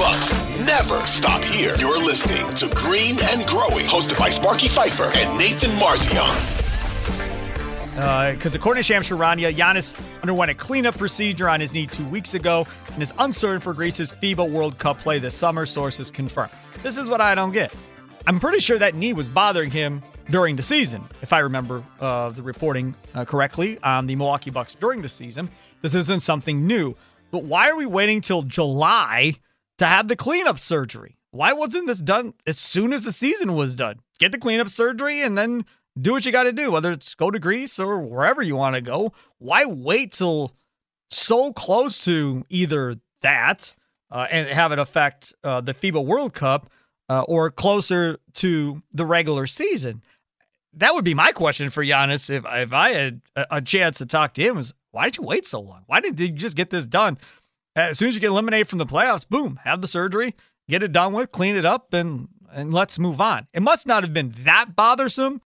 Bucks never stop here. You're listening to Green and Growing, hosted by Sparky Fifer and Nathan Marzion. Because uh, according to Shams Charania, Giannis underwent a cleanup procedure on his knee two weeks ago and is uncertain for Greece's FIBA World Cup play this summer, sources confirm. This is what I don't get. I'm pretty sure that knee was bothering him during the season, if I remember uh, the reporting uh, correctly on the Milwaukee Bucks during the season. This isn't something new. But why are we waiting till July to have the cleanup surgery? Why wasn't this done as soon as the season was done? Get the cleanup surgery and then do what you got to do, whether it's go to Greece or wherever you want to go. Why wait till so close to either that uh, and have it affect uh, the FIBA World Cup uh, or closer to the regular season? That would be my question for Giannis if if I had a, chance to talk to him. Was why did you wait so long? Why didn't you just get this done? As soon as you get eliminated from the playoffs, boom, have the surgery, get it done with, clean it up, and and let's move on. It must not have been that bothersome